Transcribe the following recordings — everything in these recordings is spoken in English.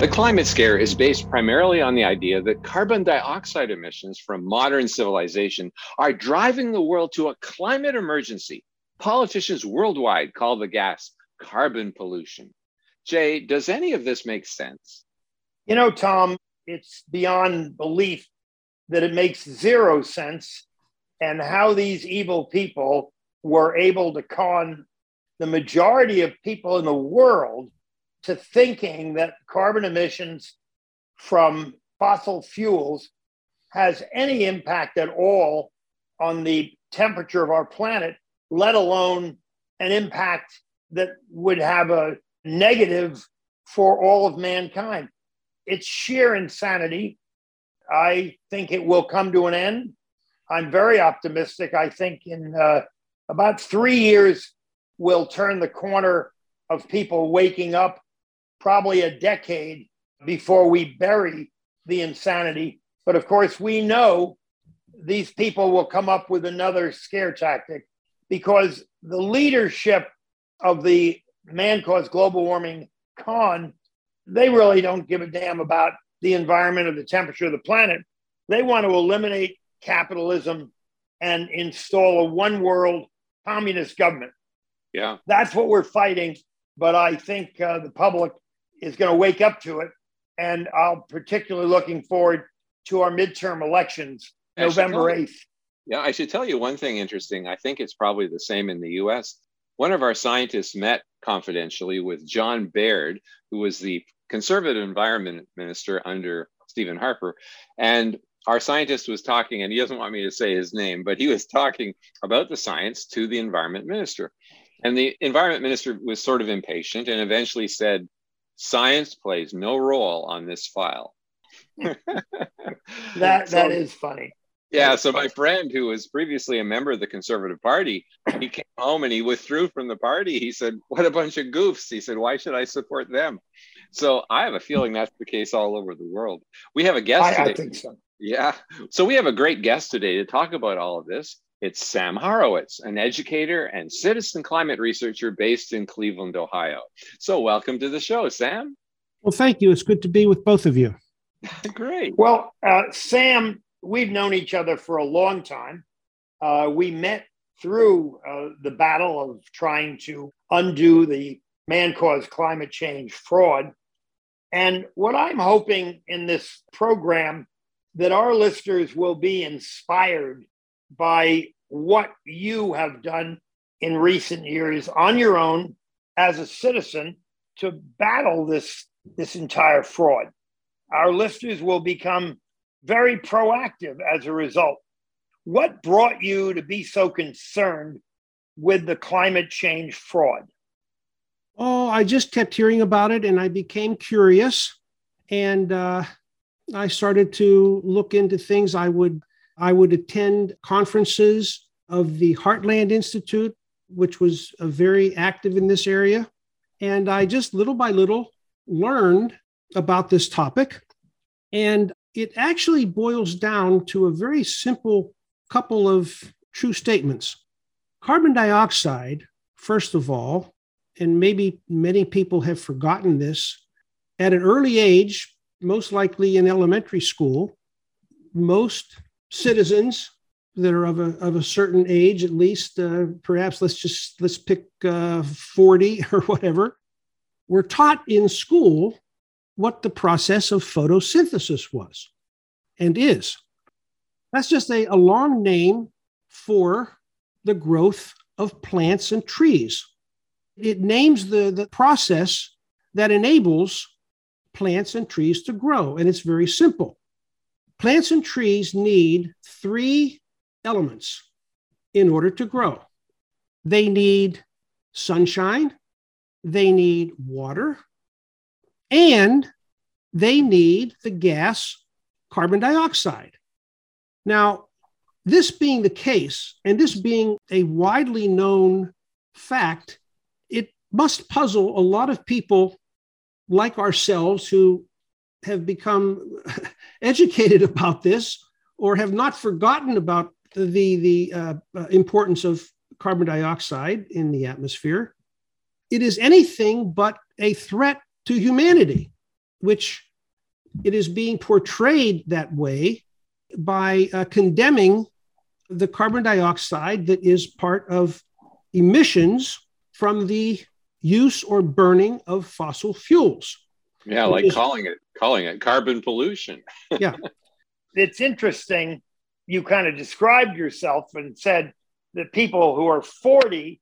The climate scare is based primarily on the idea that carbon dioxide emissions from modern civilization are driving the world to a climate emergency. Politicians worldwide call the gas carbon pollution. Jay, does any of this make sense? You know, Tom, it's beyond belief that it makes zero sense and how these evil people were able to con the majority of people in the world to thinking that carbon emissions from fossil fuels has any impact at all on the temperature of our planet, let alone an impact that would have a negative for all of mankind. It's sheer insanity. I think it will come to an end. I'm very optimistic. I think in uh, about three years, we'll turn the corner of people waking up probably a decade before we bury the insanity. But of course, we know these people will come up with another scare tactic because the leadership of the man caused global warming con, they really don't give a damn about the environment or the temperature of the planet. They want to eliminate capitalism and install a one world communist government. Yeah. That's what we're fighting. But I think uh, the public is going to wake up to it. And I'm particularly looking forward to our midterm elections, November 8th. Yeah, I should tell you one thing interesting. I think it's probably the same in the US. One of our scientists met confidentially with John Baird, who was the conservative environment minister under Stephen Harper. And our scientist was talking, and he doesn't want me to say his name, but he was talking about the science to the environment minister. And the environment minister was sort of impatient and eventually said, Science plays no role on this file. Hmm. that so, that is funny. Yeah, so my friend who was previously a member of the Conservative Party, he came home and he withdrew from the party. He said, "What a bunch of goofs." He said, "Why should I support them?" So I have a feeling that's the case all over the world. We have a guest I, today. I think so. Yeah. So we have a great guest today to talk about all of this. It's Sam Horowitz, an educator and citizen climate researcher based in Cleveland, Ohio. So, welcome to the show, Sam. Well, thank you. It's good to be with both of you. Great. Well, uh, Sam, we've known each other for a long time. Uh, we met through uh, the battle of trying to undo the man caused climate change fraud. And what I'm hoping in this program that our listeners will be inspired by what you have done in recent years on your own as a citizen to battle this, this entire fraud. Our listeners will become very proactive as a result. What brought you to be so concerned with the climate change fraud? Oh, I just kept hearing about it and I became curious. And uh, I started to look into things I would I would attend conferences of the Heartland Institute, which was uh, very active in this area. And I just little by little learned about this topic. And it actually boils down to a very simple couple of true statements. Carbon dioxide, first of all, and maybe many people have forgotten this, at an early age, most likely in elementary school, most citizens that are of a, of a certain age, at least, uh, perhaps let's just let's pick uh, 40 or whatever, we're taught in school what the process of photosynthesis was and is. That's just a, a long name for the growth of plants and trees. It names the, the process that enables plants and trees to grow, and it's very simple. Plants and trees need three elements in order to grow they need sunshine, they need water, and they need the gas carbon dioxide. Now, this being the case, and this being a widely known fact, it must puzzle a lot of people like ourselves who have become educated about this or have not forgotten about the, the uh, uh, importance of carbon dioxide in the atmosphere. It is anything but a threat to humanity, which it is being portrayed that way by uh, condemning the carbon dioxide that is part of emissions from the use or burning of fossil fuels. Yeah, like is, calling it calling it carbon pollution. yeah. It's interesting you kind of described yourself and said that people who are 40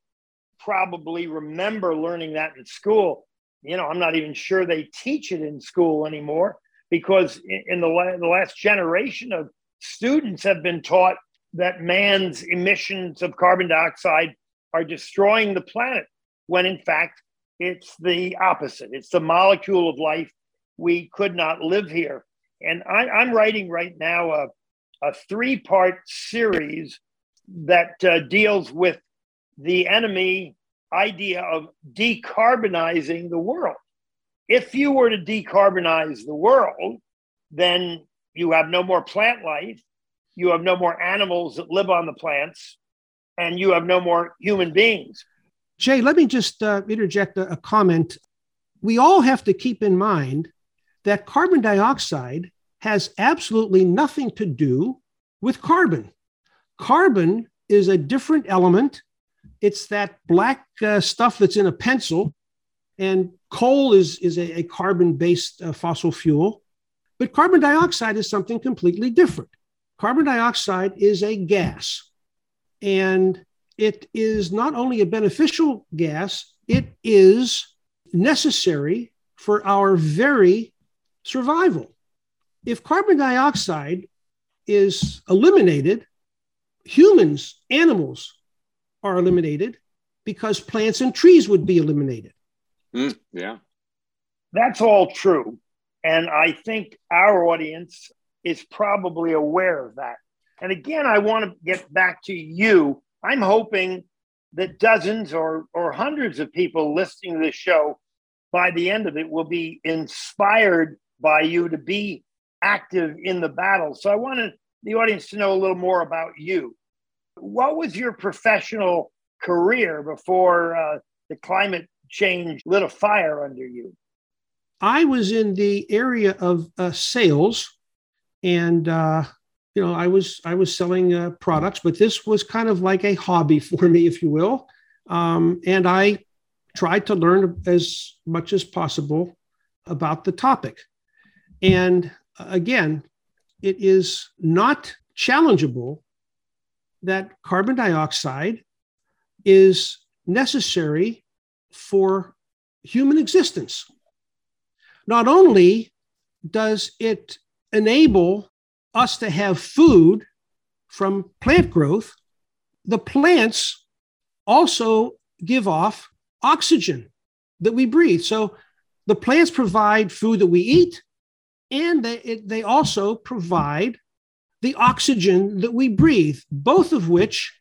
probably remember learning that in school. You know, I'm not even sure they teach it in school anymore because in the, la- the last generation of students have been taught that man's emissions of carbon dioxide are destroying the planet, when in fact it's the opposite. It's the molecule of life. We could not live here. And I, am writing right now a, a three part series that uh, deals with the enemy idea of decarbonizing the world. If you were to decarbonize the world, then you have no more plant life, you have no more animals that live on the plants, and you have no more human beings. Jay, let me just uh, interject a, a comment. We all have to keep in mind that carbon dioxide has absolutely nothing to do with carbon. Carbon is a different element. It's that black uh, stuff that's in a pencil, and coal is, is a, a carbon based uh, fossil fuel. But carbon dioxide is something completely different. Carbon dioxide is a gas, and it is not only a beneficial gas, it is necessary for our very survival. If carbon dioxide is eliminated, humans, animals are eliminated because plants and trees would be eliminated. Mm, yeah. That's all true. And I think our audience is probably aware of that. And again, I want to get back to you. I'm hoping that dozens or, or hundreds of people listening to this show by the end of it will be inspired by you to be active in the battle. So I wanted the audience to know a little more about you. What was your professional career before uh, the climate change lit a fire under you? I was in the area of uh, sales, and uh, you know, I was I was selling uh, products, but this was kind of like a hobby for me, if you will. Um, and I tried to learn as much as possible about the topic. And uh, again, it is not challengeable that carbon dioxide is necessary for human existence. Not only does it enable us to have food from plant growth, the plants also give off oxygen that we breathe. So the plants provide food that we eat, and they, it, they also provide the oxygen that we breathe, both of which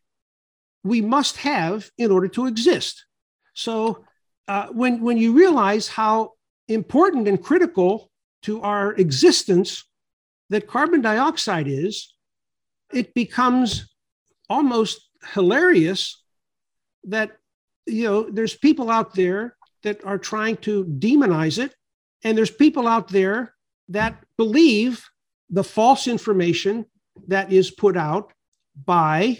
we must have in order to exist. So uh, when, when you realize how important and critical to our existence that carbon dioxide is, it becomes almost hilarious that you know there's people out there that are trying to demonize it and there's people out there that believe the false information that is put out by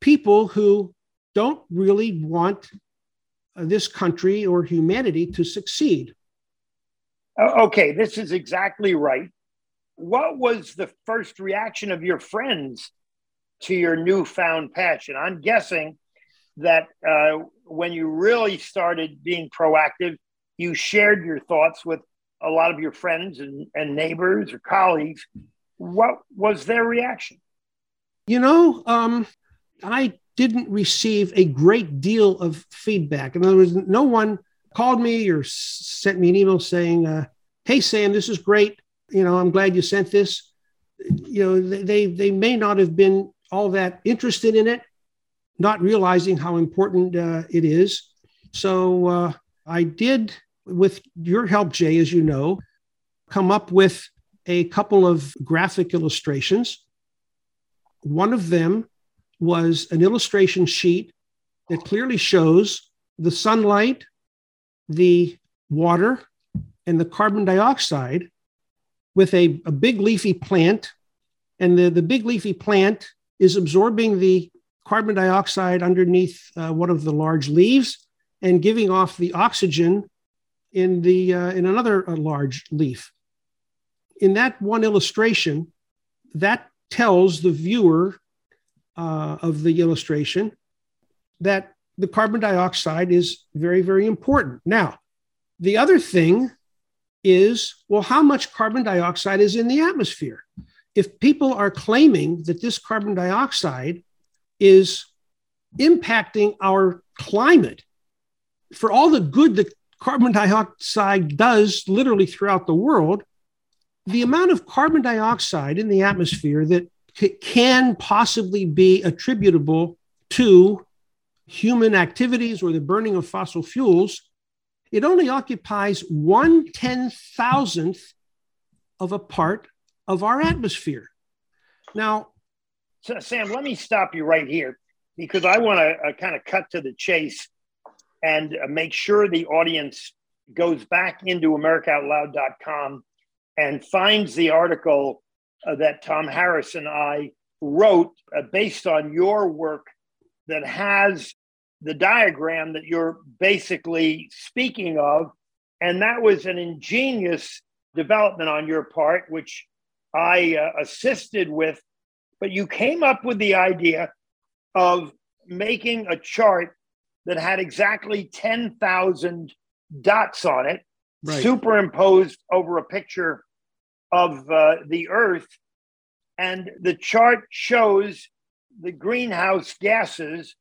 people who don't really want uh, this country or humanity to succeed. Okay, this is exactly right. What was the first reaction of your friends to your newfound passion? I'm guessing that uh, when you really started being proactive, you shared your thoughts with a lot of your friends and, and neighbors or colleagues. What was their reaction? You know, um, I didn't receive a great deal of feedback. In other words, no one called me or sent me an email saying, uh, "Hey Sam, this is great. You know, I'm glad you sent this." You know, they they may not have been all that interested in it, not realizing how important uh, it is. So uh, I did, with your help, Jay, as you know, come up with a couple of graphic illustrations. One of them was an illustration sheet that clearly shows the sunlight, the water, and the carbon dioxide with a, a big leafy plant. And the, the big leafy plant is absorbing the carbon dioxide underneath uh, one of the large leaves and giving off the oxygen in the uh, in another uh, large leaf. In that one illustration, that tells the viewer uh, of the illustration that the carbon dioxide is very very important. Now, the other thing is well, how much carbon dioxide is in the atmosphere? If people are claiming that this carbon dioxide is impacting our climate for all the good that carbon dioxide does literally throughout the world, the amount of carbon dioxide in the atmosphere that c- can possibly be attributable to human activities or the burning of fossil fuels, it only occupies one ten thousandth of a part of our atmosphere. Now, so, Sam, let me stop you right here because I want to uh, kind of cut to the chase and make sure the audience goes back into AmericaOutloud.com and finds the article uh, that Tom Harris and I wrote uh, based on your work that has the diagram that you're basically speaking of. And that was an ingenious development on your part, which I uh, assisted with but you came up with the idea of making a chart that had exactly 10,000 dots on it, right. superimposed over a picture of uh, the Earth. And the chart shows the greenhouse gases,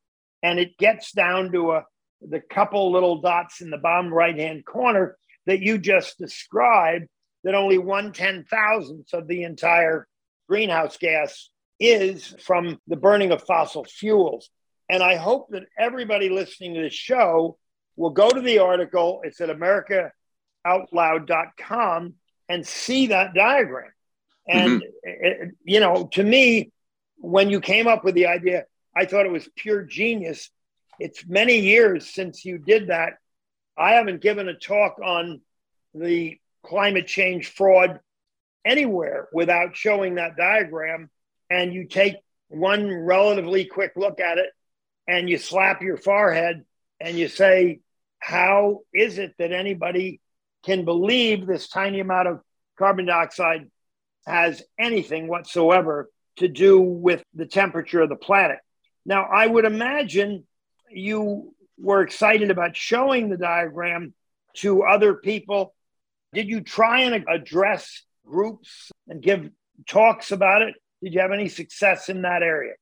and it gets down to a, the couple little dots in the bottom right hand corner that you just described, that only one ten thousandth of the entire greenhouse gas is from the burning of fossil fuels. And I hope that everybody listening to this show will go to the article. It's at americaoutloud.com and see that diagram. And, mm-hmm. it, you know, to me, when you came up with the idea, I thought it was pure genius. It's many years since you did that. I haven't given a talk on the climate change fraud anywhere without showing that diagram and you take one relatively quick look at it and you slap your forehead and you say, How is it that anybody can believe this tiny amount of carbon dioxide has anything whatsoever to do with the temperature of the planet? Now, I would imagine you were excited about showing the diagram to other people. Did you try and address groups and give talks about it? Did you have any success in that area?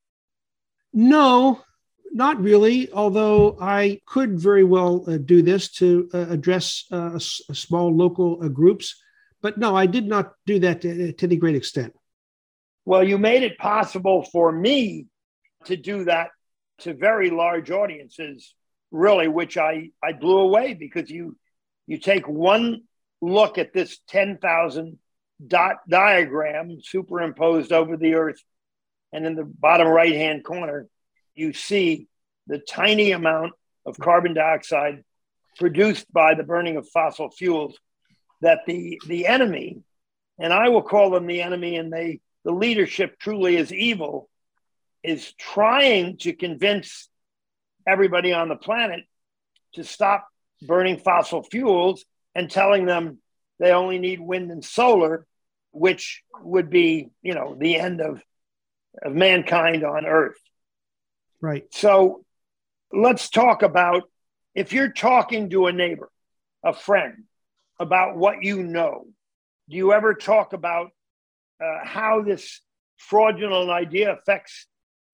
No, not really. Although I could very well uh, do this to uh, address uh, small local uh, groups, but no, I did not do that to, to any great extent. Well, you made it possible for me to do that to very large audiences, really, which I, I blew away because you you take one look at this 10,000 dot diagram superimposed over the earth. And in the bottom right hand corner, you see the tiny amount of carbon dioxide produced by the burning of fossil fuels that the, the enemy, and I will call them the enemy, and they, the leadership truly is evil, is trying to convince everybody on the planet to stop burning fossil fuels and telling them they only need wind and solar, which would be, you know, the end of, of mankind on Earth. Right. So let's talk about if you're talking to a neighbor, a friend, about what you know, do you ever talk about uh, how this fraudulent idea affects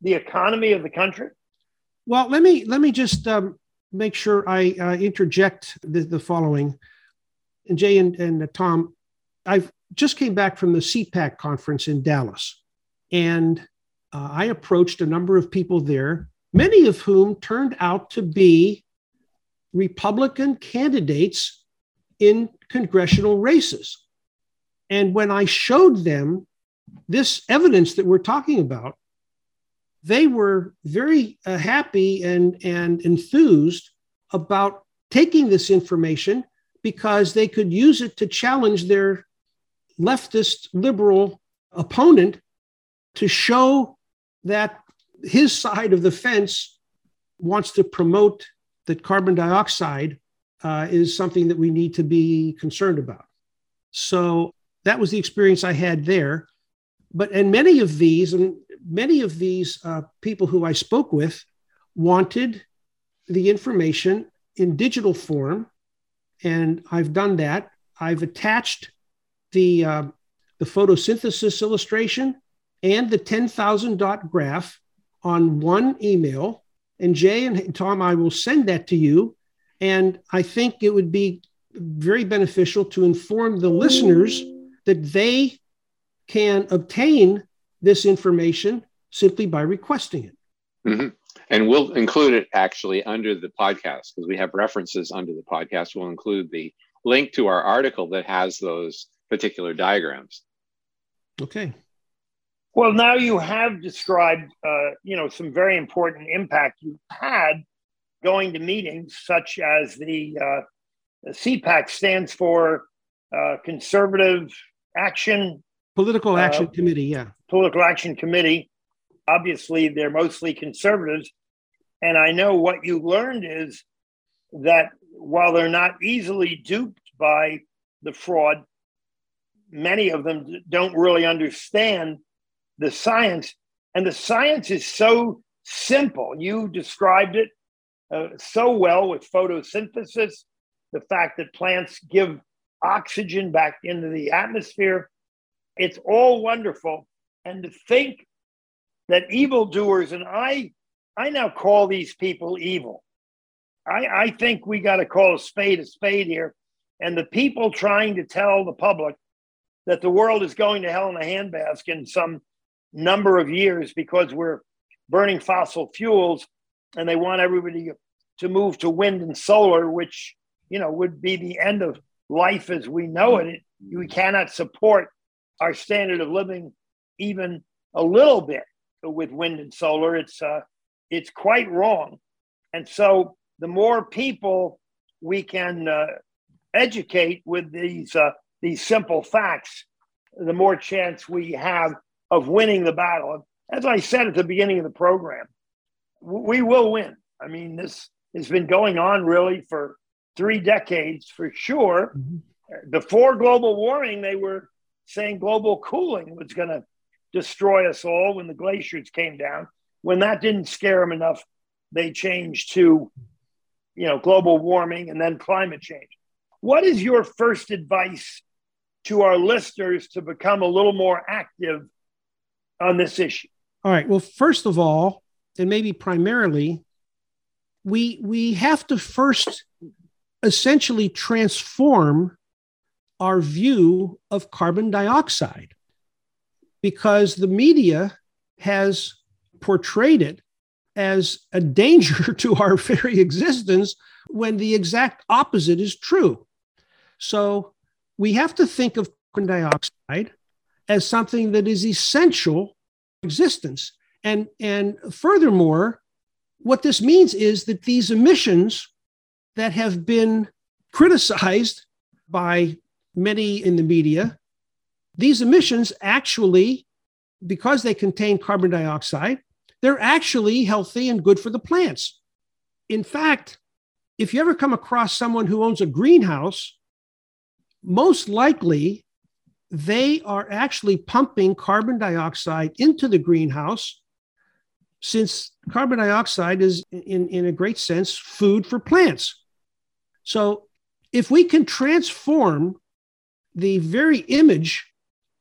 the economy of the country? Well, let me let me just um, make sure I uh, interject the, the, following. And Jay and, and uh, Tom, I just came back from the CPAC conference in Dallas, and uh, I approached a number of people there, many of whom turned out to be Republican candidates in congressional races. And when I showed them this evidence that we're talking about, they were very uh, happy and, and enthused about taking this information because they could use it to challenge their leftist liberal opponent to show that his side of the fence wants to promote that carbon dioxide uh, is something that we need to be concerned about. So that was the experience I had there. But and many of these and many of these uh, people who I spoke with wanted the information in digital form, and I've done that. I've attached the uh, the photosynthesis illustration and the 10,000 dot graph on one email. And Jay and Tom, I will send that to you. And I think it would be very beneficial to inform the listeners that they can obtain this information simply by requesting it. Mm-hmm. And we'll include it actually under the podcast because we have references under the podcast. We'll include the link to our article that has those particular diagrams. Okay. Well, now you have described, uh, you know, some very important impact you've had going to meetings such as the, uh, the CPAC stands for uh, Conservative Action Political Action uh, Committee, yeah. Political Action Committee. Obviously, they're mostly conservatives. And I know what you learned is that while they're not easily duped by the fraud, many of them don't really understand the science. And the science is so simple. You described it uh, so well with photosynthesis, the fact that plants give oxygen back into the atmosphere. It's all wonderful. And to think that evildoers, and I, I now call these people evil. I, I think we got to call a spade a spade here. And the people trying to tell the public that the world is going to hell in a handbasket in some number of years because we're burning fossil fuels and they want everybody to move to wind and solar, which you know would be the end of life as we know it. We cannot support our standard of living even a little bit with wind and solar. It's uh, it's quite wrong, and so the more people we can uh, educate with these uh, these simple facts, the more chance we have of winning the battle. As I said at the beginning of the program, we will win. I mean, this has been going on really for three decades for sure. Mm-hmm. Before global warming, they were saying global cooling was going to destroy us all when the glaciers came down. When that didn't scare them enough, they changed to, you know, global warming and then climate change. What is your first advice to our listeners to become a little more active on this issue? All right. Well, first of all, and maybe primarily, we we have to first essentially transform our view of carbon dioxide because the media has portrayed it as a danger to our very existence when the exact opposite is true. So we have to think of carbon dioxide as something that is essential existence. And, and furthermore, what this means is that these emissions that have been criticized by many in the media, these emissions actually, because they contain carbon dioxide, they're actually healthy and good for the plants. In fact, if you ever come across someone who owns a greenhouse, most likely they are actually pumping carbon dioxide into the greenhouse since carbon dioxide is in, in a great sense food for plants. So if we can transform the very image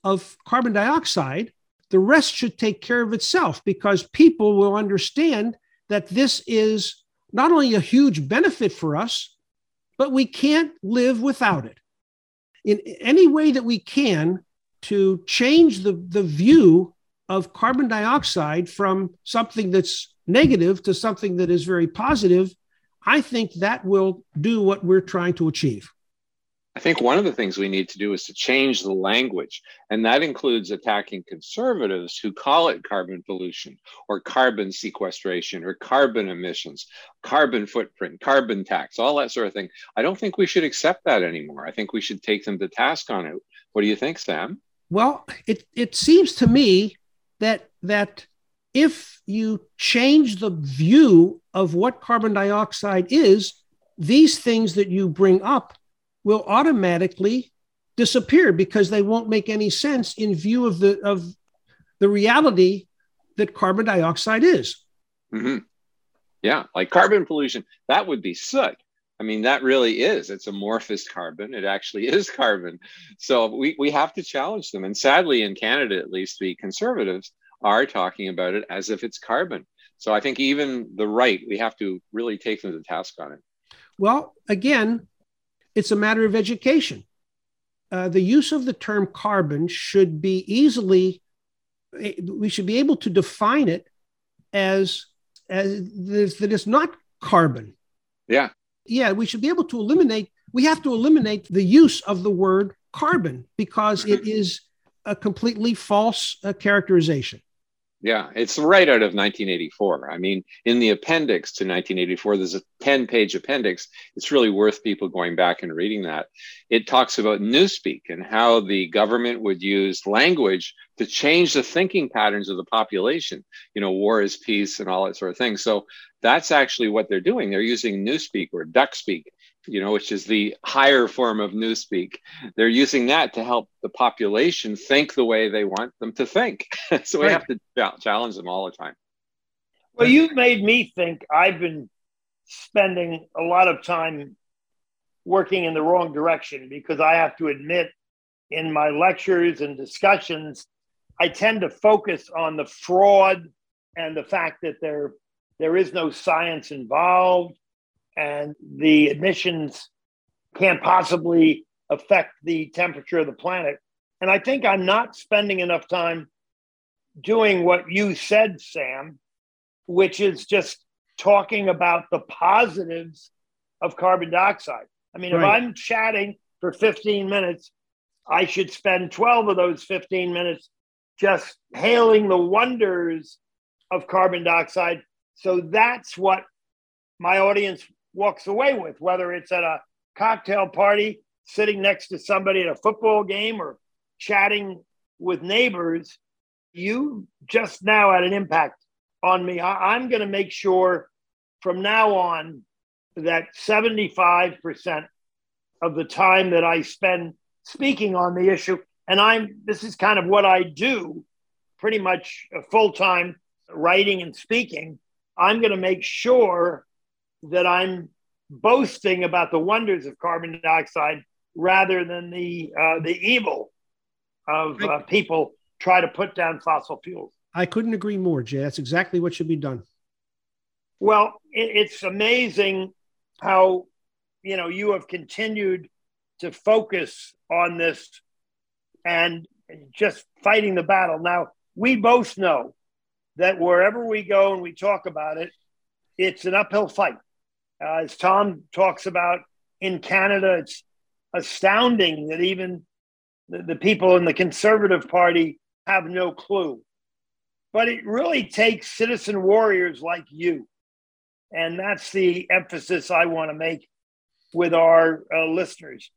of carbon dioxide the rest should take care of itself because people will understand that this is not only a huge benefit for us but we can't live without it in any way that we can to change the, the view of carbon dioxide from something that's negative to something that is very positive, I think that will do what we're trying to achieve. I think one of the things we need to do is to change the language, and that includes attacking conservatives who call it carbon pollution or carbon sequestration or carbon emissions, carbon footprint, carbon tax, all that sort of thing. I don't think we should accept that anymore. I think we should take them to task on it. What do you think, Sam? Well, it, it seems to me that that if you change the view of what carbon dioxide is, these things that you bring up will automatically disappear because they won't make any sense in view of the of the reality that carbon dioxide is. Mm-hmm. Yeah, like carbon pollution, that would be soot. I mean, that really is. It's amorphous carbon. It actually is carbon. So we, we have to challenge them. And sadly, in Canada, at least, the conservatives are talking about it as if it's carbon. So I think even the right, we have to really take them to task on it. Well, again, it's a matter of education. Uh, the use of the term carbon should be easily, we should be able to define it as, as that it's not carbon. Yeah. Yeah, we should be able to eliminate, we have to eliminate the use of the word carbon because it is a completely false uh, characterization. Yeah, it's right out of 1984. I mean, in the appendix to 1984, there's a 10 page appendix. It's really worth people going back and reading that. It talks about Newspeak and how the government would use language to change the thinking patterns of the population. You know, war is peace and all that sort of thing. So that's actually what they're doing. They're using Newspeak or Duckspeak you know, which is the higher form of newspeak. They're using that to help the population think the way they want them to think. so we have to challenge them all the time. Well, you've made me think I've been spending a lot of time working in the wrong direction because I have to admit, in my lectures and discussions, I tend to focus on the fraud and the fact that there there is no science involved and the emissions can't possibly affect the temperature of the planet. And I think I'm not spending enough time doing what you said, Sam, which is just talking about the positives of carbon dioxide. I mean, right. if I'm chatting for 15 minutes, I should spend 12 of those 15 minutes just hailing the wonders of carbon dioxide. So that's what my audience walks away with, whether it's at a cocktail party, sitting next to somebody at a football game, or chatting with neighbors. You just now had an impact on me. I, am going to make sure from now on that 75% of the time that I spend speaking on the issue, and I'm this is kind of what I do pretty much full time writing and speaking. I'm going to make sure that I'm boasting about the wonders of carbon dioxide rather than the uh, the evil of uh, people try to put down fossil fuels. I couldn't agree more, Jay. That's exactly what should be done. Well, it, it's amazing how you know you have continued to focus on this and just fighting the battle. Now, we both know that wherever we go and we talk about it, it's an uphill fight. Uh, as Tom talks about in Canada, it's astounding that even the, the people in the Conservative Party have no clue. But it really takes citizen warriors like you. And that's the emphasis I want to make with our uh, listeners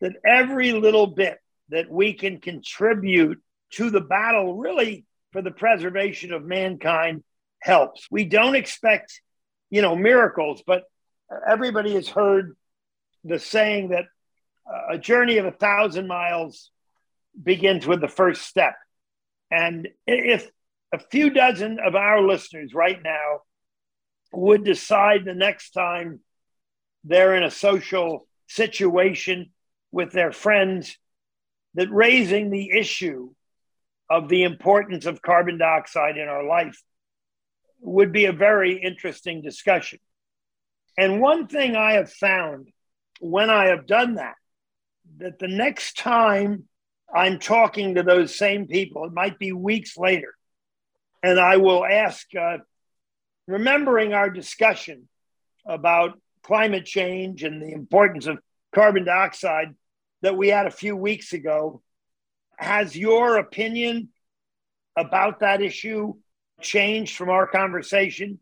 that every little bit that we can contribute to the battle, really for the preservation of mankind, helps. We don't expect, you know, miracles, but everybody has heard the saying that a journey of a thousand miles begins with the first step. And if a few dozen of our listeners right now would decide the next time they're in a social situation with their friends that raising the issue of the importance of carbon dioxide in our life would be a very interesting discussion. And one thing I have found when I have done that, that the next time I'm talking to those same people, it might be weeks later, and I will ask, uh, remembering our discussion about climate change and the importance of carbon dioxide that we had a few weeks ago, has your opinion about that issue changed from our conversation?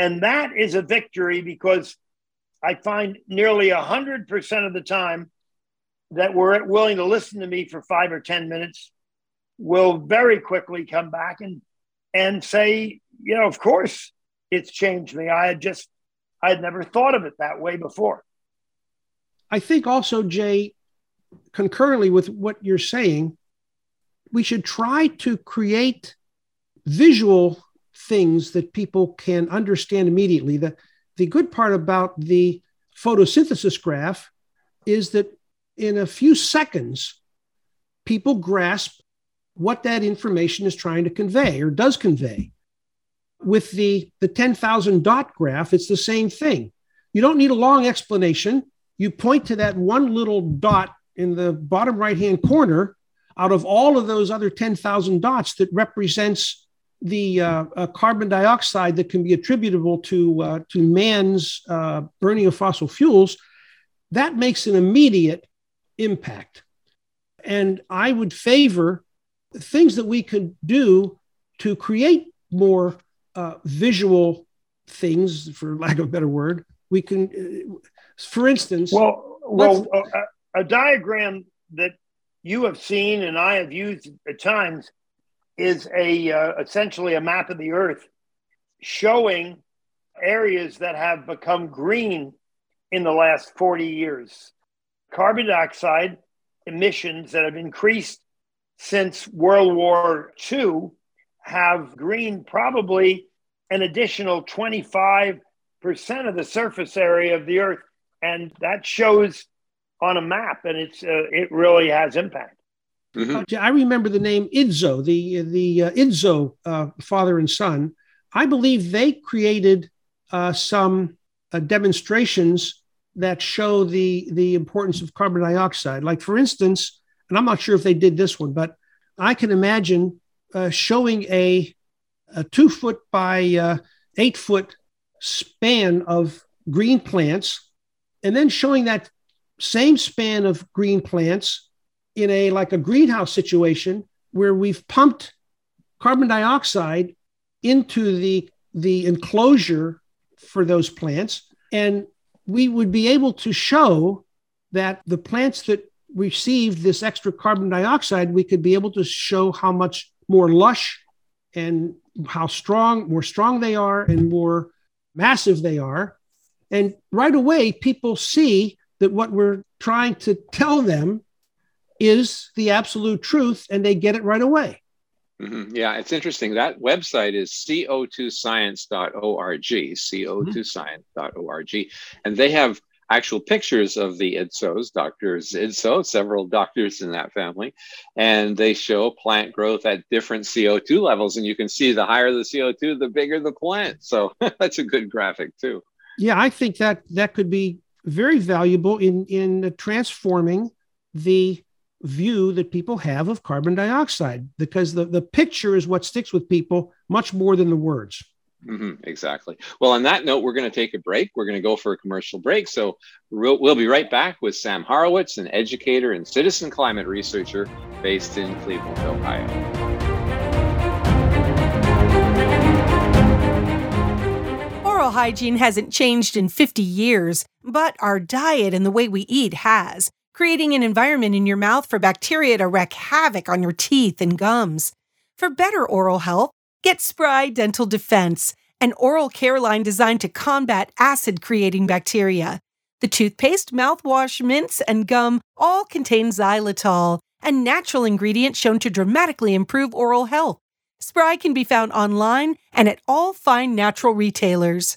And that is a victory because I find nearly 100% of the time that were willing to listen to me for five or 10 minutes will very quickly come back and, and say, you know, of course it's changed me. I had just, I had never thought of it that way before. I think also, Jay, concurrently with what you're saying, we should try to create visual things that people can understand immediately. The, the good part about the photosynthesis graph is that in a few seconds, people grasp what that information is trying to convey or does convey. With the, the 10,000 dot graph, it's the same thing. You don't need a long explanation. You point to that one little dot in the bottom right hand corner out of all of those other 10,000 dots that represents the uh, uh, carbon dioxide that can be attributable to, uh, to man's uh, burning of fossil fuels, that makes an immediate impact. And I would favor things that we could do to create more uh, visual things, for lack of a better word. We can, uh, for instance, well, well, a, a diagram that you have seen and I have used at times is a uh, essentially a map of the earth showing areas that have become green in the last 40 years carbon dioxide emissions that have increased since World War II have greened probably an additional 25% of the surface area of the earth. And that shows on a map, and it's uh, it really has impact. Mm-hmm. I remember the name IDSO, the the uh, IDSO uh, father and son. I believe they created uh, some uh, demonstrations that show the the importance of carbon dioxide. Like for instance, and I'm not sure if they did this one, but I can imagine uh, showing a a two foot by uh, eight foot span of green plants, and then showing that same span of green plants in a like a greenhouse situation where we've pumped carbon dioxide into the the enclosure for those plants and we would be able to show that the plants that received this extra carbon dioxide, we could be able to show how much more lush and how strong, more strong they are and more massive they are. And right away, people see that what we're trying to tell them is the absolute truth and they get it right away. Mm-hmm. Yeah, it's interesting. That website is co2science.org, co2science.org. And they have actual pictures of the IDSOs, Dr. IDSO, several doctors in that family, and they show plant growth at different CO2 levels. And you can see the higher the CO2, the bigger the plant. So that's a good graphic too. Yeah, I think that that could be very valuable in in transforming the view that people have of carbon dioxide because the, the picture is what sticks with people much more than the words. Mm-hmm, exactly. Well, on that note, we're going to take a break. We're going to go for a commercial break. So we'll, we'll be right back with Sam Horowitz, an educator and citizen climate researcher based in Cleveland, Ohio. Oral hygiene hasn't changed in 50 years, but our diet and the way we eat has creating an environment in your mouth for bacteria to wreak havoc on your teeth and gums. For better oral health, Get Spry Dental Defense, an oral care line designed to combat acid creating bacteria. The toothpaste, mouthwash, mints, and gum all contain xylitol, a natural ingredient shown to dramatically improve oral health. Spry can be found online and at all fine natural retailers.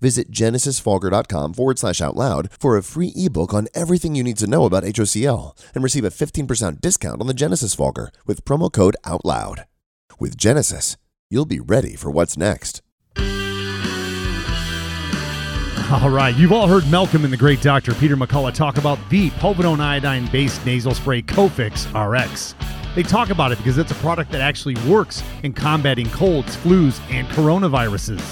Visit genesisfogger.com forward slash out loud for a free ebook on everything you need to know about HOCl and receive a 15% discount on the Genesis Fogger with promo code OUTLOUD. With Genesis, you'll be ready for what's next. All right, you've all heard Malcolm and the great Dr. Peter McCullough talk about the povidone iodine based nasal spray Cofix RX. They talk about it because it's a product that actually works in combating colds, flus, and coronaviruses.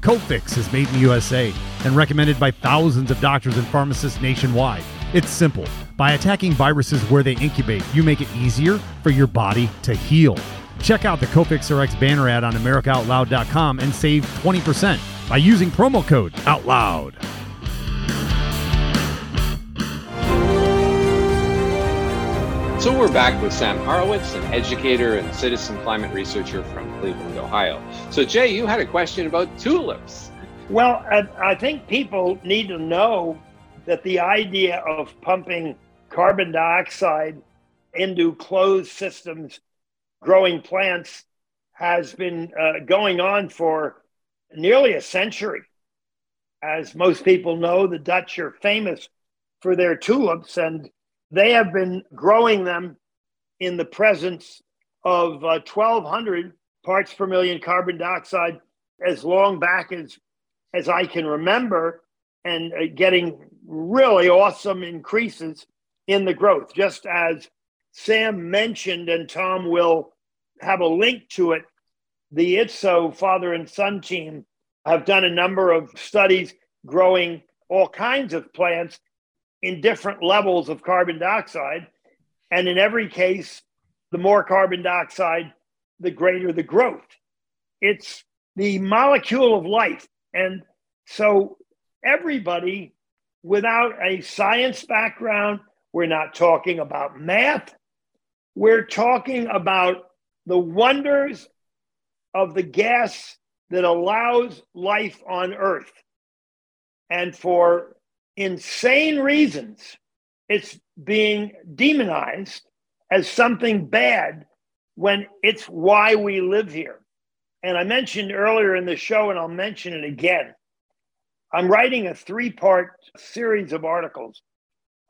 Cofix is made in the USA and recommended by thousands of doctors and pharmacists nationwide. It's simple. By attacking viruses where they incubate, you make it easier for your body to heal. Check out the Cofix RX banner ad on AmericaOutloud.com and save 20% by using promo code OUTLOUD. So we're back with Sam Horowitz, an educator and citizen climate researcher from Cleveland, Ohio. So Jay, you had a question about tulips. Well, I, I think people need to know that the idea of pumping carbon dioxide into closed systems, growing plants, has been uh, going on for nearly a century. As most people know, the Dutch are famous for their tulips, and they have been growing them in the presence of uh, 1,200 parts per million carbon dioxide as long back as, as I can remember, and uh, getting really awesome increases in the growth. Just as Sam mentioned, and Tom will have a link to it, the Idso father and son team have done a number of studies growing all kinds of plants in different levels of carbon dioxide. And in every case, the more carbon dioxide, the greater the growth. It's the molecule of life. And so, everybody without a science background, we're not talking about math, we're talking about the wonders of the gas that allows life on Earth. And for insane reasons, it's being demonized as something bad when it's why we live here. And I mentioned earlier in the show, and I'll mention it again. I'm writing a three part series of articles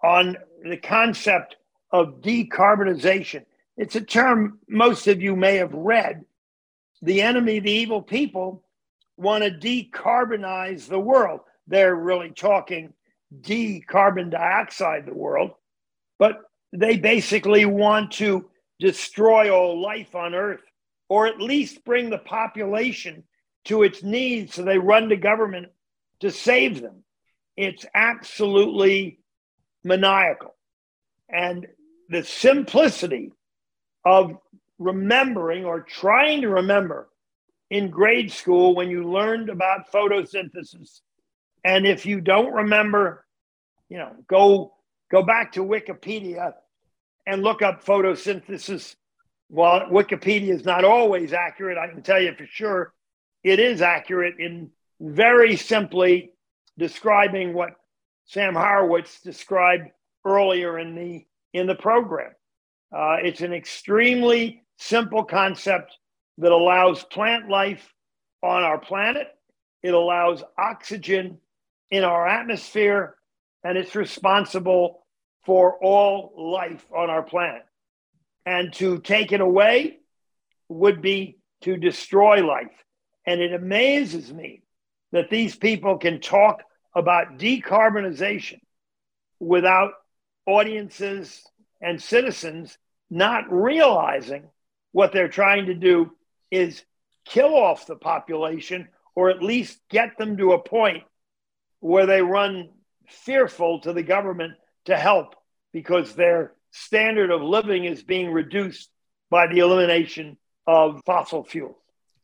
on the concept of decarbonization. It's a term most of you may have read. The enemy, the evil people, want to decarbonize the world. They're really talking decarbon dioxide the world, but they basically want to destroy all life on Earth, or at least bring the population to its knees so they run to government to save them. It's absolutely maniacal. And the simplicity of remembering or trying to remember in grade school when you learned about photosynthesis and if you don't remember, you know, go go back to Wikipedia and look up photosynthesis. While Wikipedia is not always accurate, I can tell you for sure it is accurate in very simply describing what Sam Horowitz described earlier in the in the program. Uh, it's an extremely simple concept that allows plant life on our planet. It allows oxygen in our atmosphere, and it's responsible for all life on our planet. And to take it away would be to destroy life. And it amazes me that these people can talk about decarbonization without audiences and citizens not realizing what they're trying to do is kill off the population or at least get them to a point where they run fearful to the government to help because their standard of living is being reduced by the elimination of fossil fuels.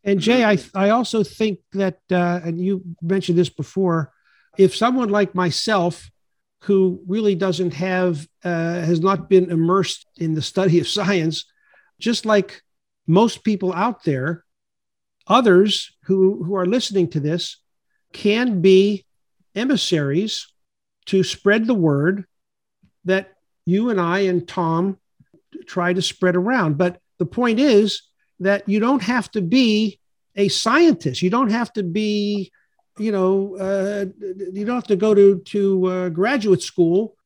And Jay, I, I also think that, uh, and you mentioned this before, if someone like myself, who really doesn't have, uh, has not been immersed in the study of science, just like most people out there, others who, who are listening to this can be emissaries to spread the word that you and I and Tom try to spread around. But the point is that you don't have to be a scientist. You don't have to be, you know, uh, you don't have to go to to uh, graduate school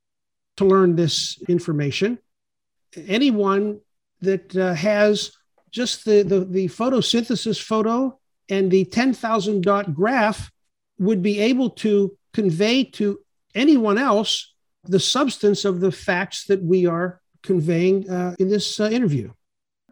to learn this information. Anyone that uh, has just the, the the photosynthesis photo and the ten thousand dot graph would be able to convey to anyone else the substance of the facts that we are conveying uh, in this uh, interview.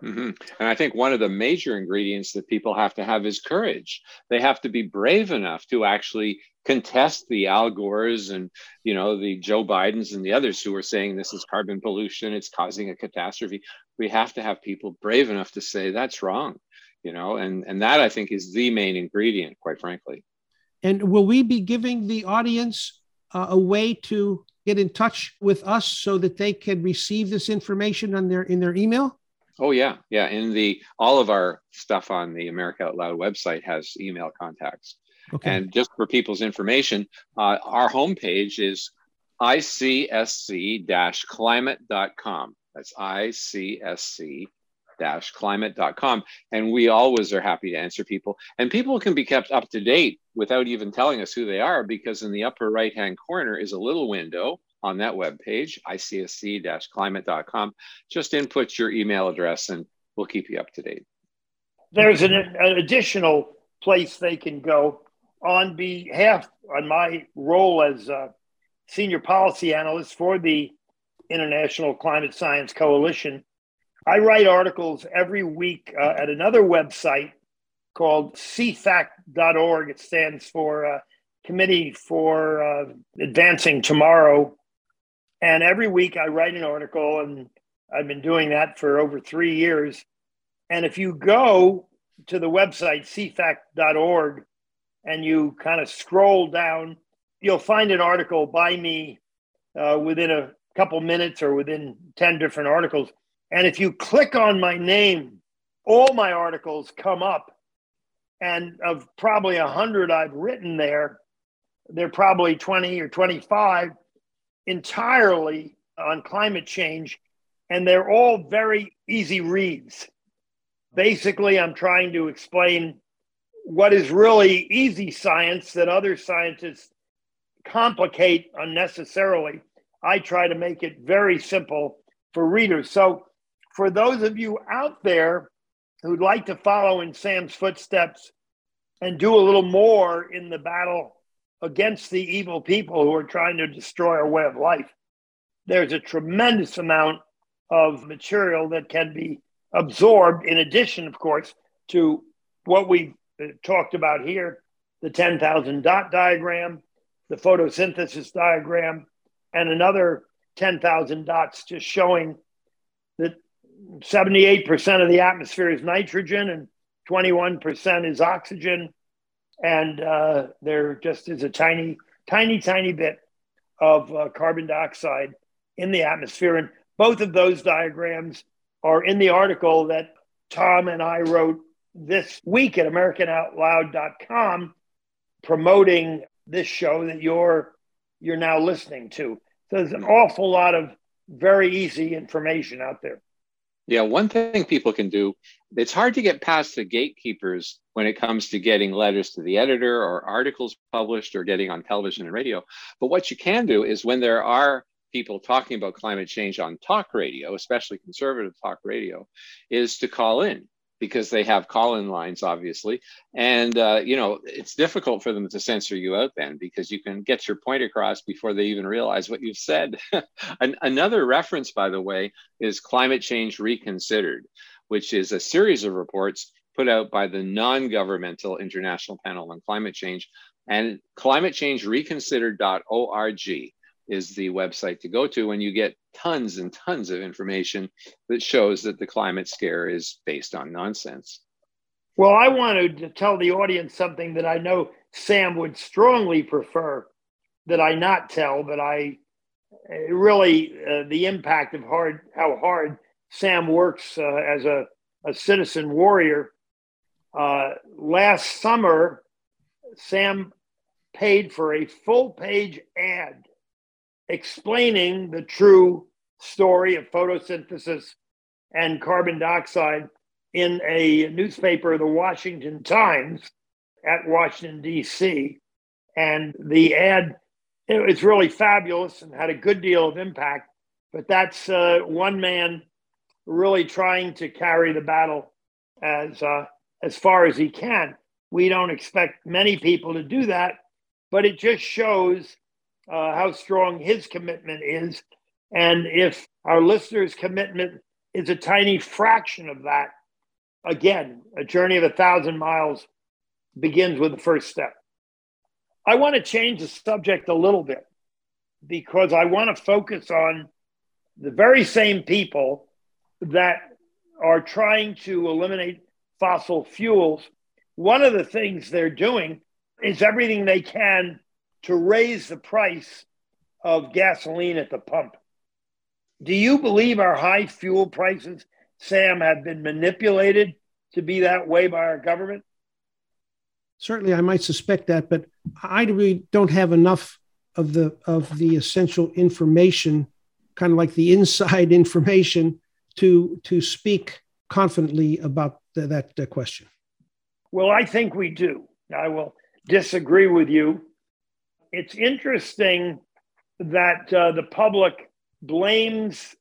Mm-hmm. And I think one of the major ingredients that people have to have is courage. They have to be brave enough to actually contest the Al Gores and you know the Joe Bidens and the others who are saying this is carbon pollution, it's causing a catastrophe. We have to have people brave enough to say that's wrong, you know, and and that I think is the main ingredient, quite frankly. And will we be giving the audience uh, a way to get in touch with us so that they can receive this information on their in their email? Oh yeah, yeah. In the all of our stuff on the America Out Loud website has email contacts. Okay. And just for people's information, uh, our homepage is icsc-climate.com. That's icsc climate.com. And we always are happy to answer people. And people can be kept up to date without even telling us who they are, because in the upper right hand corner is a little window on that web page, icsc climate.com. Just input your email address and we'll keep you up to date. There's an, an additional place they can go on behalf, on my role as a senior policy analyst for the International Climate Science Coalition. I write articles every week uh, at another website called cfact.org. It stands for uh, Committee for uh, Advancing Tomorrow. And every week I write an article, and I've been doing that for over three years. And if you go to the website cfact.org and you kind of scroll down, you'll find an article by me uh, within a couple minutes or within 10 different articles and if you click on my name, all my articles come up. And of probably 100 I've written there, they're probably 20 or 25 entirely on climate change. And they're all very easy reads. Basically, I'm trying to explain what is really easy science that other scientists complicate unnecessarily. I try to make it very simple for readers. So for those of you out there who'd like to follow in Sam's footsteps and do a little more in the battle against the evil people who are trying to destroy our way of life, there's a tremendous amount of material that can be absorbed, in addition, of course, to what we uh, talked about here the 10,000 dot diagram, the photosynthesis diagram, and another 10,000 dots just showing that 78% of the atmosphere is nitrogen and 21% is oxygen. And uh, there just is a tiny, tiny, tiny bit of uh, carbon dioxide in the atmosphere. And both of those diagrams are in the article that Tom and I wrote this week at AmericanOutloud.com promoting this show that you're you're now listening to. So there's an awful lot of very easy information out there. Yeah, one thing people can do, it's hard to get past the gatekeepers when it comes to getting letters to the editor or articles published or getting on television and radio. But what you can do is when there are people talking about climate change on talk radio, especially conservative talk radio, is to call in because they have call-in lines obviously. And uh, you know it's difficult for them to censor you out then because you can get your point across before they even realize what you've said. An- another reference by the way is climate change reconsidered which is a series of reports put out by the non-governmental international panel on climate change and climatechangereconsidered.org is the website to go to, and you get tons and tons of information that shows that the climate scare is based on nonsense. Well, I wanted to tell the audience something that I know Sam would strongly prefer that I not tell, but I really uh, the impact of hard how hard Sam works uh, as a, a citizen warrior. Uh, last summer, Sam paid for a full page ad explaining the true story of photosynthesis and carbon dioxide in a newspaper, the Washington Times, at Washington, D.C. And the ad, it's really fabulous and had a good deal of impact. But that's uh, one man really trying to carry the battle as, uh, as far as he can. We don't expect many people to do that, but it just shows uh, how strong his commitment is. And if our listeners' commitment is a tiny fraction of that, again, a journey of a thousand miles begins with the first step. I want to change the subject a little bit because I want to focus on the very same people that are trying to eliminate fossil fuels. One of the things they're doing is everything they can to raise the price of gasoline at the pump. Do you believe our high fuel prices, Sam, have been manipulated to be that way by our government? Certainly, I might suspect that, but I really don't have enough of the of the essential information, kind of like the inside information, to to speak confidently about the, that uh, question. Well, I think we do. I will disagree with you it's interesting that uh, the public blames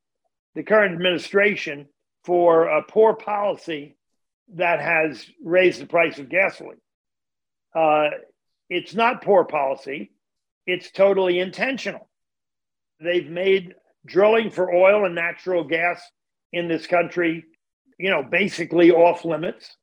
the current administration for a poor policy that has raised the price of gasoline. Uh, it's not poor policy, it's totally intentional. They've made drilling for oil and natural gas in this country, you know, basically off limits.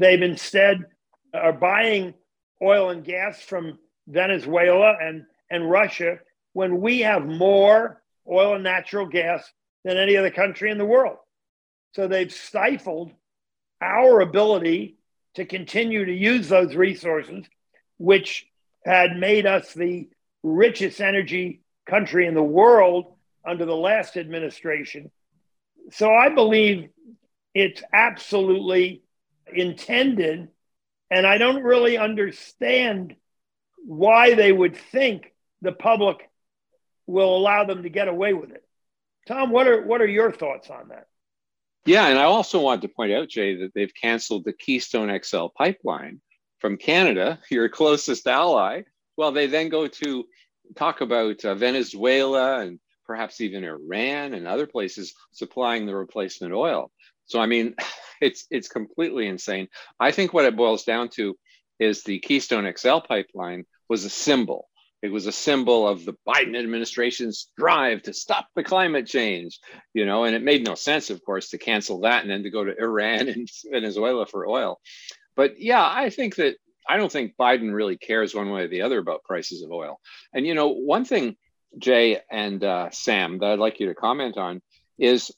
They've instead are buying oil and gas from Venezuela and, and Russia when we have more oil and natural gas than any other country in the world. So they've stifled our ability to continue to use those resources, which had made us the richest energy country in the world under the last administration. So I believe it's absolutely intended. And I don't really understand why they would think the public will allow them to get away with it. Tom, what are what are your thoughts on that? Yeah, and I also want to point out, Jay, that they've canceled the Keystone XL pipeline from Canada, your closest ally. Well, they then go to talk about uh, Venezuela and perhaps even Iran and other places supplying the replacement oil. So, I mean, it's it's completely insane. I think what it boils down to is the Keystone XL pipeline was a symbol. It was a symbol of the Biden administration's drive to stop the climate change, you know, and it made no sense, of course, to cancel that and then to go to Iran and Venezuela for oil. But yeah, I think that I don't think Biden really cares one way or the other about prices of oil. And you know, one thing, Jay and uh, Sam, that I'd like you to comment on is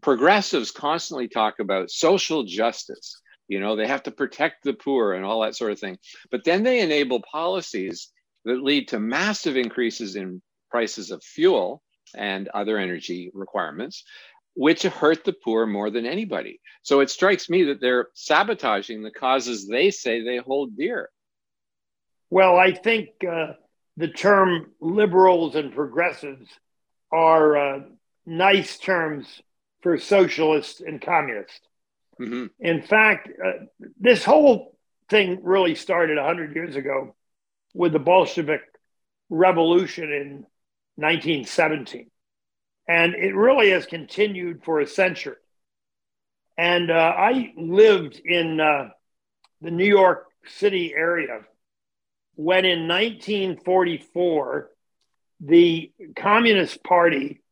progressives constantly talk about social justice you know they have to protect the poor and all that sort of thing. But then they enable policies that lead to massive increases in prices of fuel and other energy requirements which hurt the poor more than anybody. So it strikes me that they're sabotaging the causes they say they hold dear. Well i think uh, the term liberals and progressives are uh, nice terms for socialists and communists Mm-hmm. In fact, uh, this whole thing really started 100 years ago with the Bolshevik Revolution in 1917. And it really has continued for a century. And uh, I lived in uh, the New York City area when in 1944, the Communist Party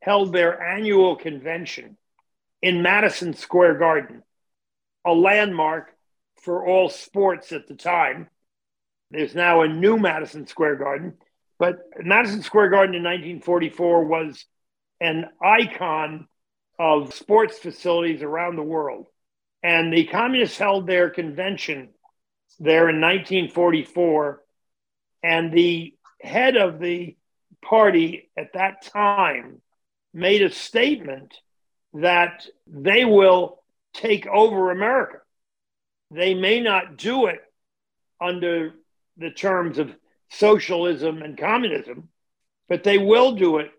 held their annual convention in Madison Square Garden, a landmark for all sports at the time. There's now a new Madison Square Garden. But Madison Square Garden in 1944 was an icon of sports facilities around the world. And the communists held their convention there in 1944. And the head of the party at that time made a statement that they will take over America. They may not do it under the terms of socialism and communism, but they will do it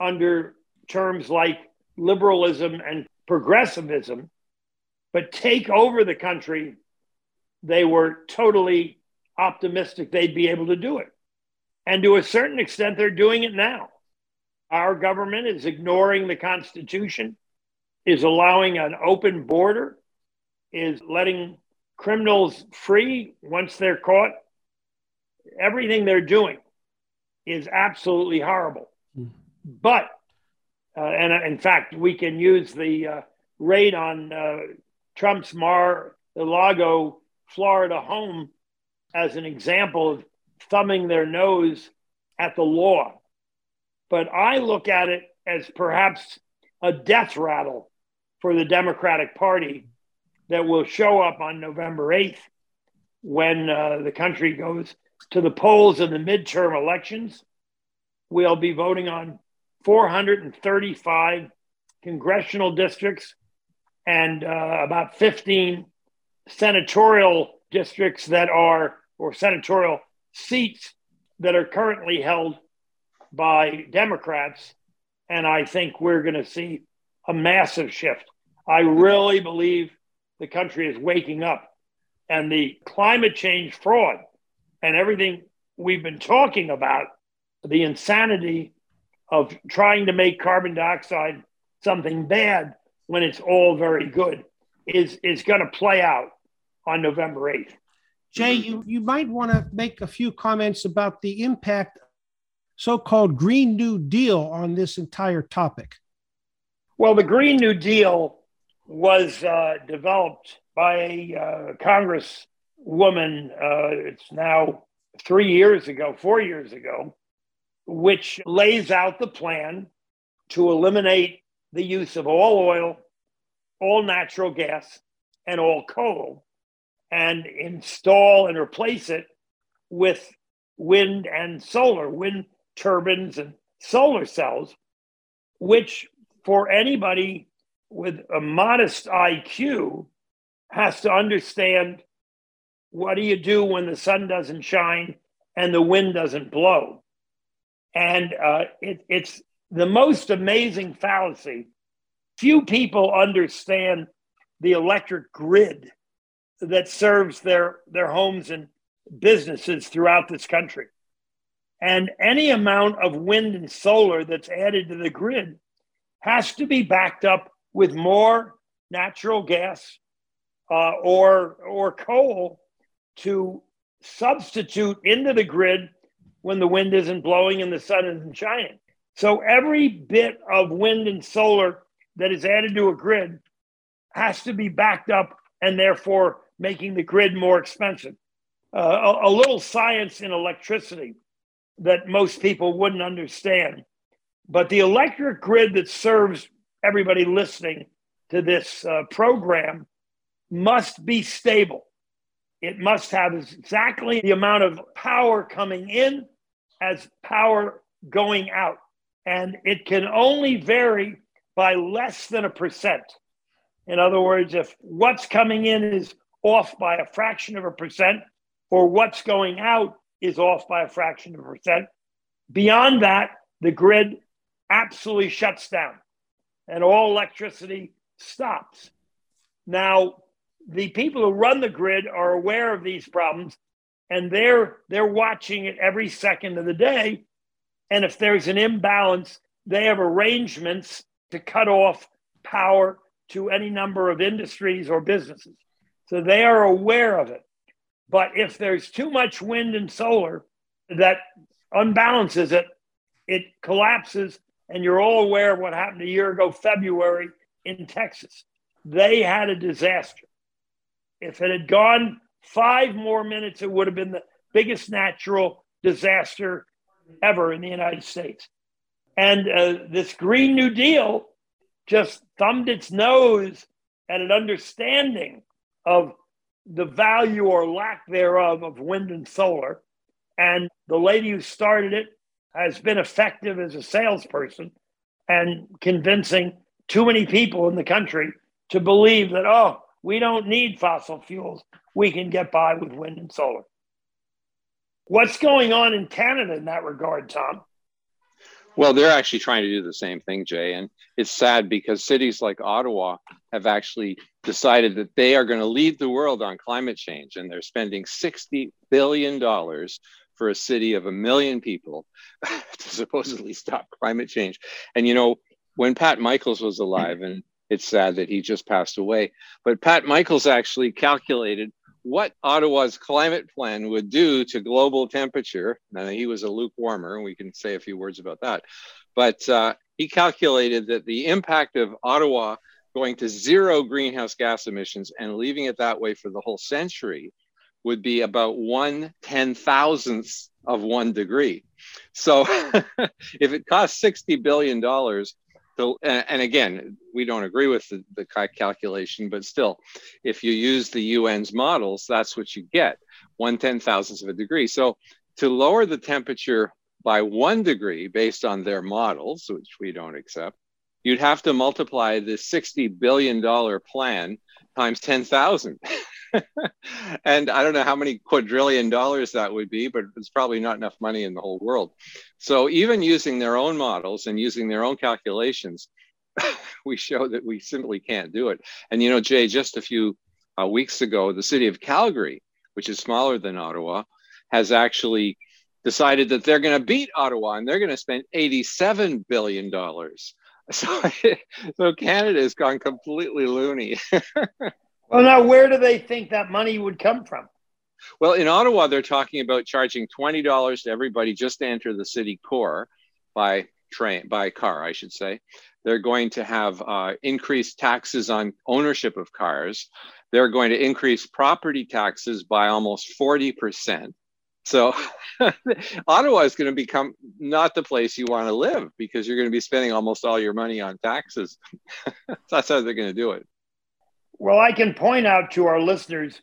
under terms like liberalism and progressivism, but take over the country. They were totally optimistic they'd be able to do it. And to a certain extent, they're doing it now. Our government is ignoring the Constitution, is allowing an open border, is letting criminals free once they're caught. Everything they're doing is absolutely horrible. Mm. But, uh, and uh, in fact, we can use the uh, raid on uh, Trump's Mar a Lago, Florida home as an example of thumbing their nose at the law. But I look at it as perhaps a death rattle for the Democratic Party that will show up on November 8th when uh, the country goes to the polls in the midterm elections. We'll be voting on 435 congressional districts and uh, about 15 senatorial districts that are, or senatorial seats that are currently held by Democrats. And I think we're going to see a massive shift. I really believe the country is waking up and the climate change fraud and everything we've been talking about, the insanity of trying to make carbon dioxide something bad when it's all very good is, is going to play out on November 8th. Jay, you, you might want to make a few comments about the impact so-called Green New Deal on this entire topic. Well, the Green New Deal was uh, developed by a uh, congresswoman. Uh, it's now three years ago, four years ago, which lays out the plan to eliminate the use of all oil, all natural gas, and all coal, and install and replace it with wind and solar, wind turbines and solar cells, which for anybody with a modest IQ has to understand what do you do when the sun doesn't shine and the wind doesn't blow. And uh, it, it's the most amazing fallacy. Few people understand the electric grid that serves their, their homes and businesses throughout this country. And any amount of wind and solar that's added to the grid has to be backed up with more natural gas uh, or or coal to substitute into the grid when the wind isn't blowing and the sun isn't shining. So every bit of wind and solar that is added to a grid has to be backed up and therefore making the grid more expensive. Uh, a, a little science in electricity that most people wouldn't understand. But the electric grid that serves everybody listening to this uh, program must be stable. It must have exactly the amount of power coming in as power going out. And it can only vary by less than a percent. In other words, if what's coming in is off by a fraction of a percent, or what's going out is off by a fraction of a percent, beyond that, the grid absolutely shuts down and all electricity stops. Now, the people who run the grid are aware of these problems and they're they're watching it every second of the day. And if there's an imbalance they have arrangements to cut off power to any number of industries or businesses. So they are aware of it but if there's too much wind and solar that unbalances it it collapses and you're all aware of what happened a year ago, February in Texas. They had a disaster. If it had gone five more minutes, it would have been the biggest natural disaster ever in the United States. And uh, this Green New Deal just thumbed its nose at an understanding of the value or lack thereof of wind and solar. And the lady who started it has been effective as a salesperson and convincing too many people in the country to believe that, oh, we don't need fossil fuels. We can get by with wind and solar. What's going on in Canada in that regard, Tom? Well, they're actually trying to do the same thing, Jay. And it's sad because cities like Ottawa have actually decided that they are going to lead the world on climate change. And they're spending $60 billion for a city of a million people to supposedly stop climate change. And, you know, when Pat Michaels was alive, and it's sad that he just passed away, but Pat Michaels actually calculated what Ottawa's climate plan would do to global temperature. Now, he was a lukewarmer, and we can say a few words about that. But uh, he calculated that the impact of Ottawa going to zero greenhouse gas emissions and leaving it that way for the whole century would be about one ten thousandths of one degree. So if it costs $60 billion and again, we don't agree with the, the calculation, but still, if you use the UN's models, that's what you get one ten thousandths of a degree. So, to lower the temperature by one degree based on their models, which we don't accept, you'd have to multiply the $60 billion plan times 10,000. and I don't know how many quadrillion dollars that would be, but it's probably not enough money in the whole world. So even using their own models and using their own calculations, we show that we simply can't do it. And you know, Jay, just a few uh, weeks ago, the city of Calgary, which is smaller than Ottawa, has actually decided that they're going to beat Ottawa and they're going to spend $87 billion. So, so Canada has gone completely loony. Well, now where do they think that money would come from? Well, in Ottawa, they're talking about charging twenty dollars to everybody just to enter the city core by train, by car, I should say. They're going to have uh, increased taxes on ownership of cars. They're going to increase property taxes by almost forty percent. So Ottawa is going to become not the place you want to live because you're going to be spending almost all your money on taxes. That's how they're going to do it. Well, I can point out to our listeners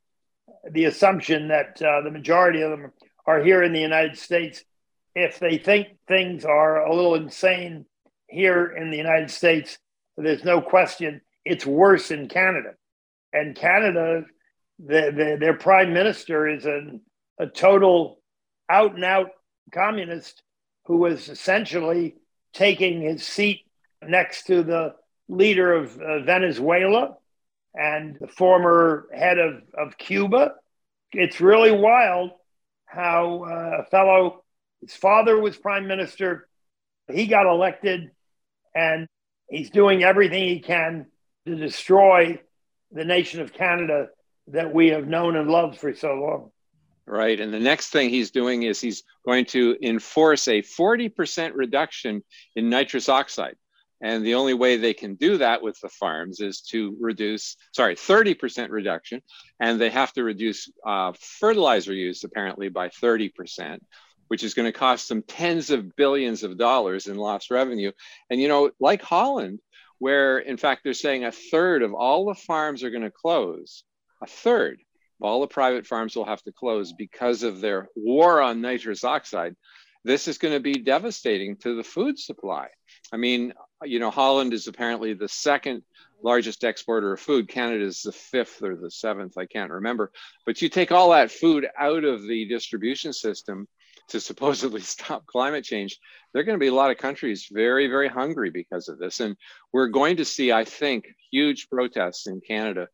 the assumption that uh, the majority of them are here in the United States. If they think things are a little insane here in the United States, there's no question it's worse in Canada. And Canada, the, the, their prime minister is an, a total out and out communist who was essentially taking his seat next to the leader of uh, Venezuela and the former head of, of Cuba. It's really wild how uh, a fellow, his father was prime minister, he got elected, and he's doing everything he can to destroy the nation of Canada that we have known and loved for so long. Right. And the next thing he's doing is he's going to enforce a 40% reduction in nitrous oxide. And the only way they can do that with the farms is to reduce, sorry, 30% reduction. And they have to reduce uh, fertilizer use apparently by 30%, which is going to cost them tens of billions of dollars in lost revenue. And, you know, like Holland, where in fact they're saying a third of all the farms are going to close, a third of all the private farms will have to close because of their war on nitrous oxide. This is going to be devastating to the food supply. I mean, you know, Holland is apparently the second largest exporter of food. Canada is the fifth or the seventh, I can't remember. But you take all that food out of the distribution system to supposedly stop climate change, there are going to be a lot of countries very, very hungry because of this. And we're going to see, I think, huge protests in Canada.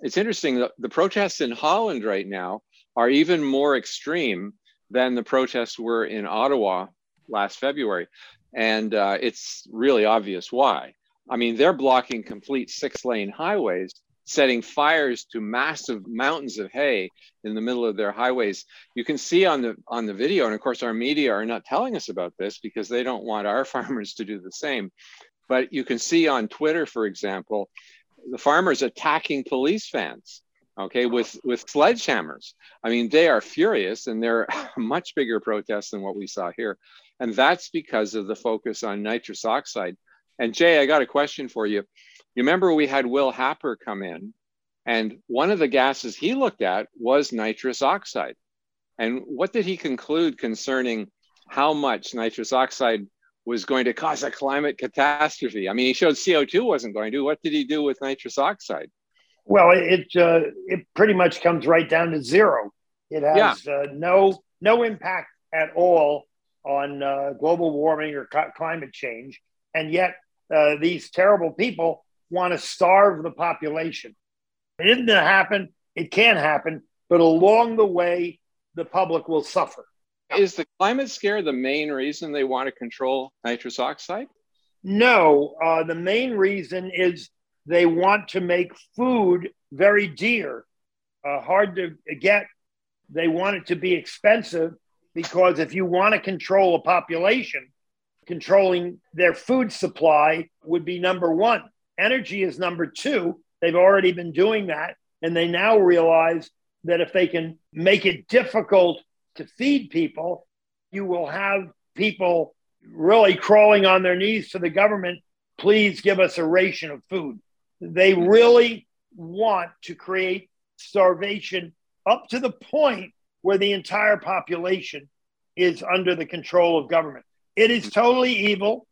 It's interesting, the, the protests in Holland right now are even more extreme than the protests were in Ottawa last February. And uh, it's really obvious why. I mean, they're blocking complete six lane highways, setting fires to massive mountains of hay in the middle of their highways. You can see on the on the video, and of course our media are not telling us about this because they don't want our farmers to do the same. But you can see on Twitter, for example, the farmers attacking police vans okay with with sledgehammers i mean they are furious and they're much bigger protests than what we saw here And that's because of the focus on nitrous oxide. And Jay, I got a question for you. You remember we had Will Happer come in, and one of the gases he looked at was nitrous oxide. And what did he conclude concerning how much nitrous oxide was going to cause a climate catastrophe? I mean, he showed CO2 wasn't going to. What did he do with nitrous oxide? Well, it uh, it pretty much comes right down to zero. It has yeah. uh, no no impact at all on uh, global warming or climate change, and yet uh, these terrible people want to starve the population. It isn't going to happen. It can happen, but along the way, the public will suffer. Is the climate scare the main reason they want to control nitrous oxide? No, uh, the main reason is they want to make food very dear, uh, hard to get. They want it to be expensive because if you want to control a population, controlling their food supply would be number one. Energy is number two. They've already been doing that. And they now realize that if they can make it difficult to feed people, you will have people really crawling on their knees to the government. Please give us a ration of food. They really want to create starvation up to the point where the entire population is under the control of government. It is totally evil.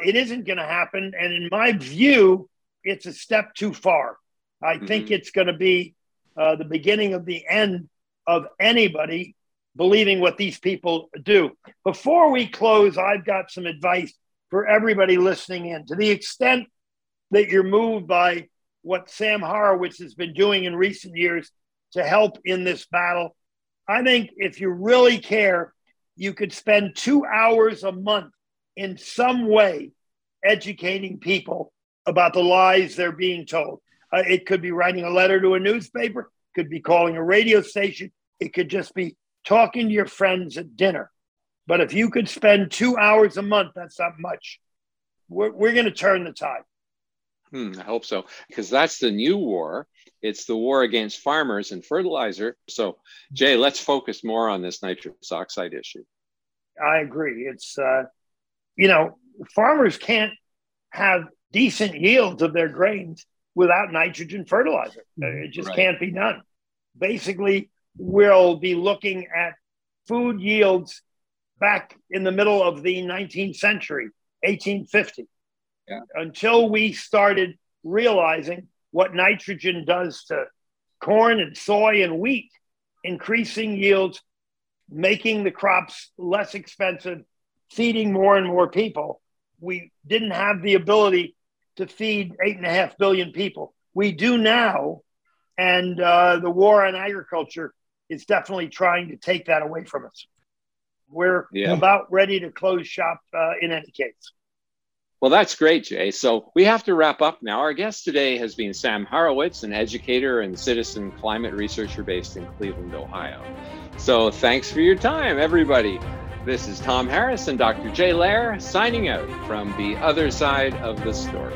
It isn't going to happen. And in my view, it's a step too far. I mm-hmm. think it's going to be uh, the beginning of the end of anybody believing what these people do. Before we close, I've got some advice for everybody listening in. To the extent that you're moved by what Sam Horowitz has been doing in recent years to help in this battle, I think if you really care, you could spend two hours a month in some way educating people about the lies they're being told. Uh, it could be writing a letter to a newspaper, could be calling a radio station, it could just be talking to your friends at dinner. But if you could spend two hours a month, that's not much. We're, we're going to turn the tide. Hmm, I hope so, because that's the new war. It's the war against farmers and fertilizer. So, Jay, let's focus more on this nitrous oxide issue. I agree. It's, uh, you know, farmers can't have decent yields of their grains without nitrogen fertilizer. Mm-hmm. It just right. can't be done. Basically, we'll be looking at food yields back in the middle of the 19th century, 1850. Yeah. Until we started realizing what nitrogen does to corn and soy and wheat, increasing yields, making the crops less expensive, feeding more and more people. We didn't have the ability to feed eight and a half billion people. We do now, and uh, the war on agriculture is definitely trying to take that away from us. We're yeah. about ready to close shop uh, in any case. Well, that's great, Jay. So we have to wrap up now. Our guest today has been Sam Horowitz, an educator and citizen climate researcher based in Cleveland, Ohio. So thanks for your time, everybody. This is Tom Harris and Dr. Jay Lehr signing out from the other side of the story.